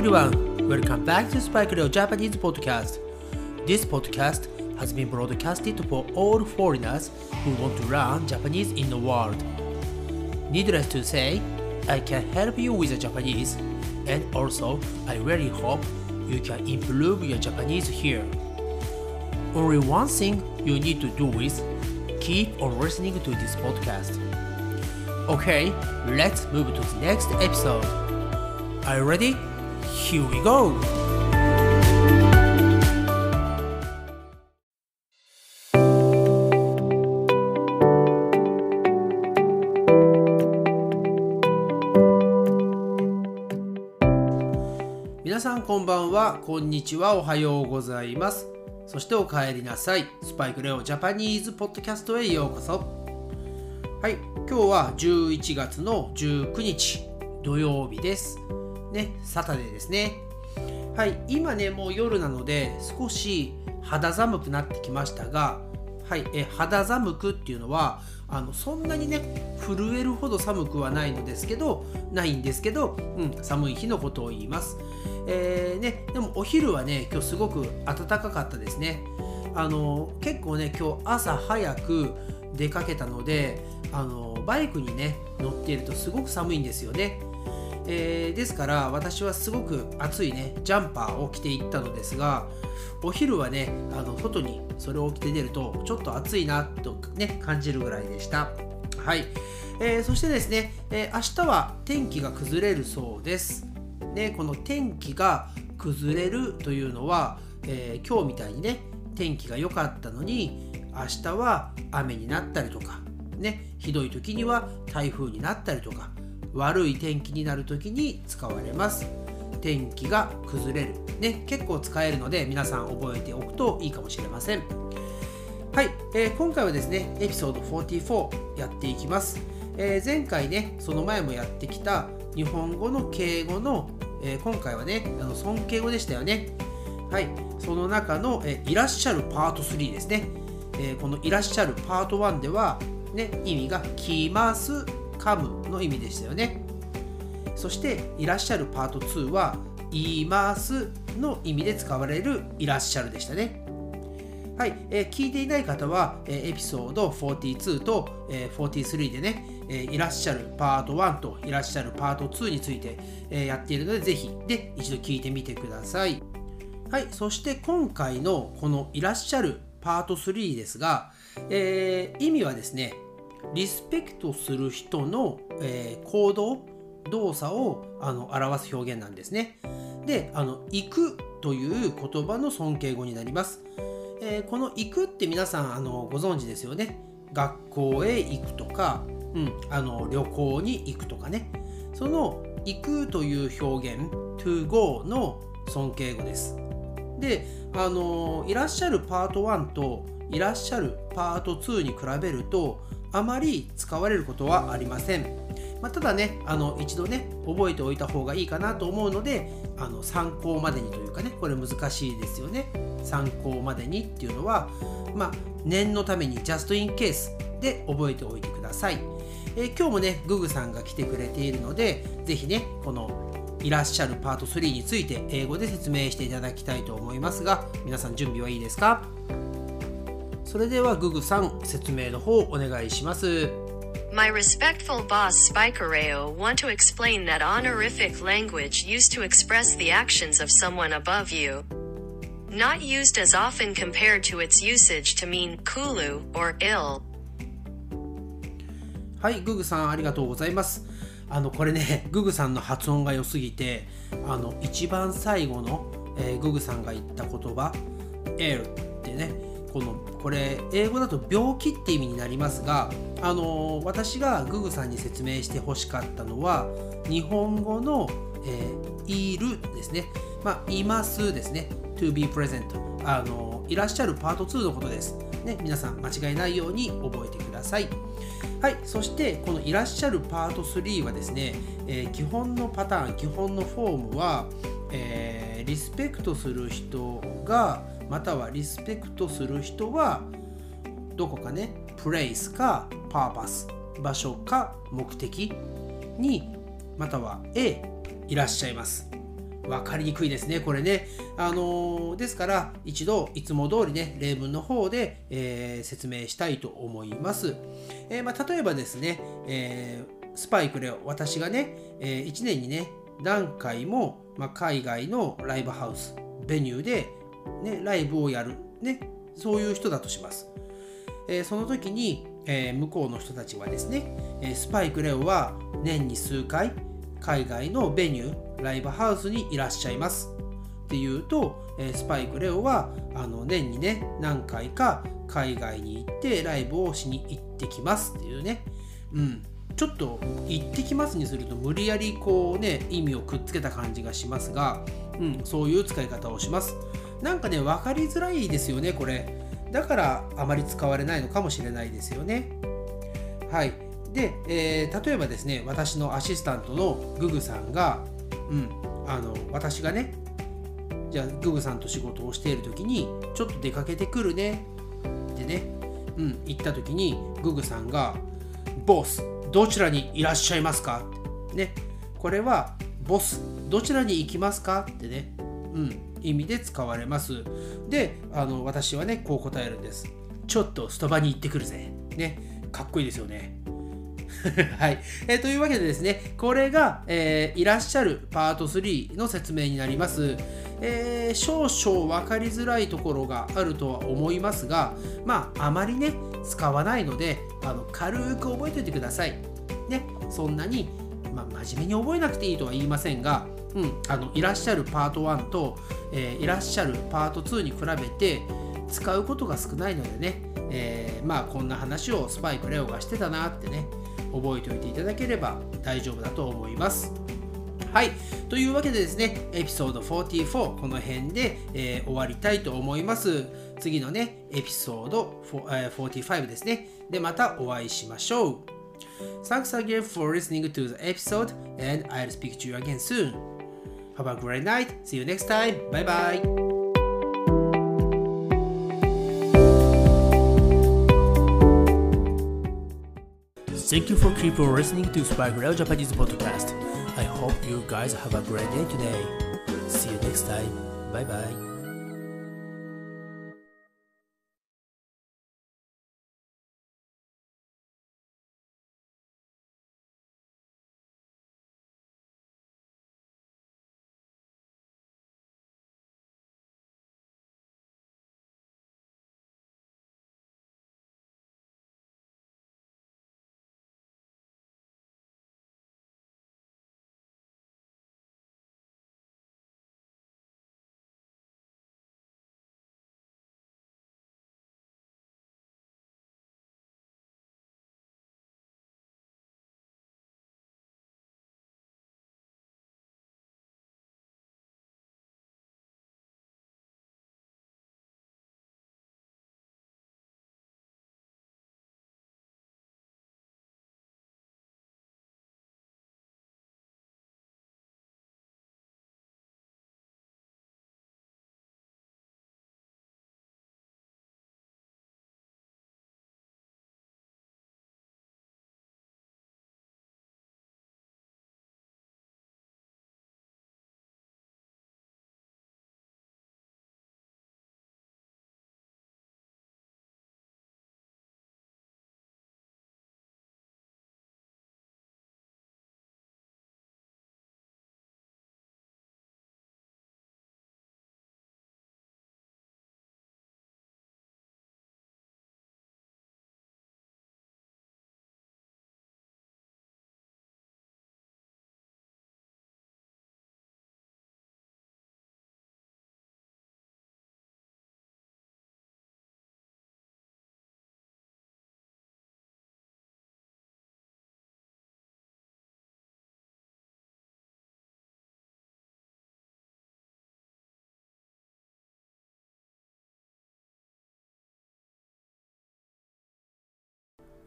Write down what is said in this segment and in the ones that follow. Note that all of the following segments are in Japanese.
everyone, welcome back to Spike Leo Japanese podcast. This podcast has been broadcasted for all foreigners who want to learn Japanese in the world. Needless to say, I can help you with Japanese, and also I really hope you can improve your Japanese here. Only one thing you need to do is keep on listening to this podcast. Okay, let's move to the next episode. Are you ready? Here we go! 皆さんこんばんは、こんにちは、おはようございます。そしてお帰りなさい。スパイクレオジャパニーズポッドキャストへようこそ。はい、今日は11月の19日土曜日です。ね、サタデーですね。はい、今ね、もう夜なので少し肌寒くなってきましたが、はい、え肌寒くっていうのはあのそんなにね震えるほど寒くはないのですけどないんですけど、うん、寒い日のことを言います、えーね、でもお昼はね今日すごく暖かかったですね。あの結構ね今日朝早く出かけたのであのバイクにね乗っているとすごく寒いんですよね。えー、ですから私はすごく暑いねジャンパーを着ていったのですがお昼はねあの外にそれを着て出るとちょっと暑いなとね感じるぐらいでした。はい、えー、そしてですね、えー、明日は天気が崩れるそうです。でこの天気が崩れるというのは、え今日みたいにね天気が良かったのに明日は雨になったりとかねひどい時には台風になったりとか悪い天気になる時に使われます。天気が崩れる。ね結構使えるので皆さん覚えておくといいかもしれません。はい、えー、今回はですねエピソード44やっていきます、えー、前回ねその前もやってきた日本語の敬語の、えー、今回はねあの尊敬語でしたよね。はいその中の、えいらっしゃるパート3ですね、えこのいらっしゃるパート1ではね意味が来ます噛むの意味でしたよね。そしていらっしゃるパート2はいますの意味で使われるいらっしゃるでしたね。はい、えー、聞いていない方は、えー、エピソード42と、えー、43でね、えー、いらっしゃるパート1といらっしゃるパート2について、え、やっているのでぜひで一度聞いてみてください。はいそして今回のこのいらっしゃるパート3ですが、えー、意味はですねリスペクトする人の、えー、行動動作をあの表す表現なんですね。で、あの行くという言葉の尊敬語になります。えー、この行くって皆さんあのご存知ですよね。学校へ行くとか、うん、あの旅行に行くとかね。その行くという表現 to go の尊敬語です。で、あのいらっしゃるパート1といらっしゃるパート2に比べるとあまり使われることはありません。まあ、ただね、あの一度ね、覚えておいた方がいいかなと思うので、あの参考までにというかね、これ難しいですよね。参考までにっていうのは、まあ、念のために just in case で覚えておいてください。えー、今日もね、ググさんが来てくれているので、ぜひね、このいらっしゃるパート3について英語で説明していただきたいと思いますが、皆さん準備はいいですか？それではググさん説明の方お願いします My respectful boss Spikereo want to explain that honorific language used to express the actions of someone above you. Not used as often compared to its usage to mean kulu or ill. はい、ググさんありがとうございます。あのこれね、ググさんの発音が良すぎて、あの一番最後の、えー、ググさんが言った言葉、ill ってね、このこれ英語だと病気って意味になりますが、あの私がググさんに説明してほしかったのは日本語の、えー、いるですね、まあ、いますですね。To be present あのいらっしゃるパート2のことです、ね、皆さん間違いないように覚えてください。はいそしてこのいらっしゃるパート3はですね、えー、基本のパターン基本のフォームは、えー、リスペクトする人がまたはリスペクトする人はどこかねプレイスかパーパス場所か目的にまたは A いらっしゃいます分かりにくいですね、これね。あのー、ですから、一度、いつも通りね、例文の方で、えー、説明したいと思います。えー、まあ、例えばですね、えスパイクレオ、私がね、え1年にね、何回も、まあ、海外のライブハウス、ベニューで、ね、ライブをやる、ね、そういう人だとします。えその時に、え向こうの人たちはですね、えスパイクレオは年に数回、海外のベニュー、ライブハウスにいらっしゃいます。っていうと、えスパイクレオはあの年にね何回か海外に行ってライブをしに行ってきます。っていうね、うん、ちょっと行ってきますにすると無理やりこうね意味をくっつけた感じがしますが、うん、そういう使い方をします。なんかね分かりづらいですよねこれだからあまり使われないのかもしれないですよねはいで、えー、例えばですね私のアシスタントのググさんが、うん、あの私がねじゃあググさんと仕事をしている時にちょっと出かけてくるねってね、うん、言った時にググさんが「ボスどちらにいらっしゃいますか?」ねこれは「ボスどちらに行きますか?」ってね、うん、意味で使われます。であの私はねこう答えるんです。ちょっとスタバに行ってくるぜ。ね。かっこいいですよね。はい、えー、というわけでですね、これが、えー、いらっしゃるパート3の説明になります。えー、少々分かりづらいところがあるとは思いますが、まあ、あまりね、使わないので、あの軽く覚えておいてください。ね、そんなに、まあ、真面目に覚えなくていいとは言いませんが、うん、あのいらっしゃるパート1と、えー、いらっしゃるパート2に比べて使うことが少ないのでね、えー、まあこんな話をスパイクレオがしてたなってね、覚えておいていただければ大丈夫だと思います。はい。というわけでですね、エピソード44、この辺で、えー、終わりたいと思います。次のね、エピソード45ですね。で、またお会いしましょう。Thanks again for listening to the episode, and I'll speak to you again soon. Have a great night. See you next time. Bye bye. Thank you for keep listening to Spike Real Japanese podcast. I hope you guys have a great day today. See you next time. Bye bye.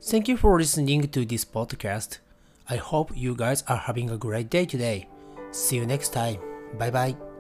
Thank you for listening to this podcast. I hope you guys are having a great day today. See you next time. Bye bye.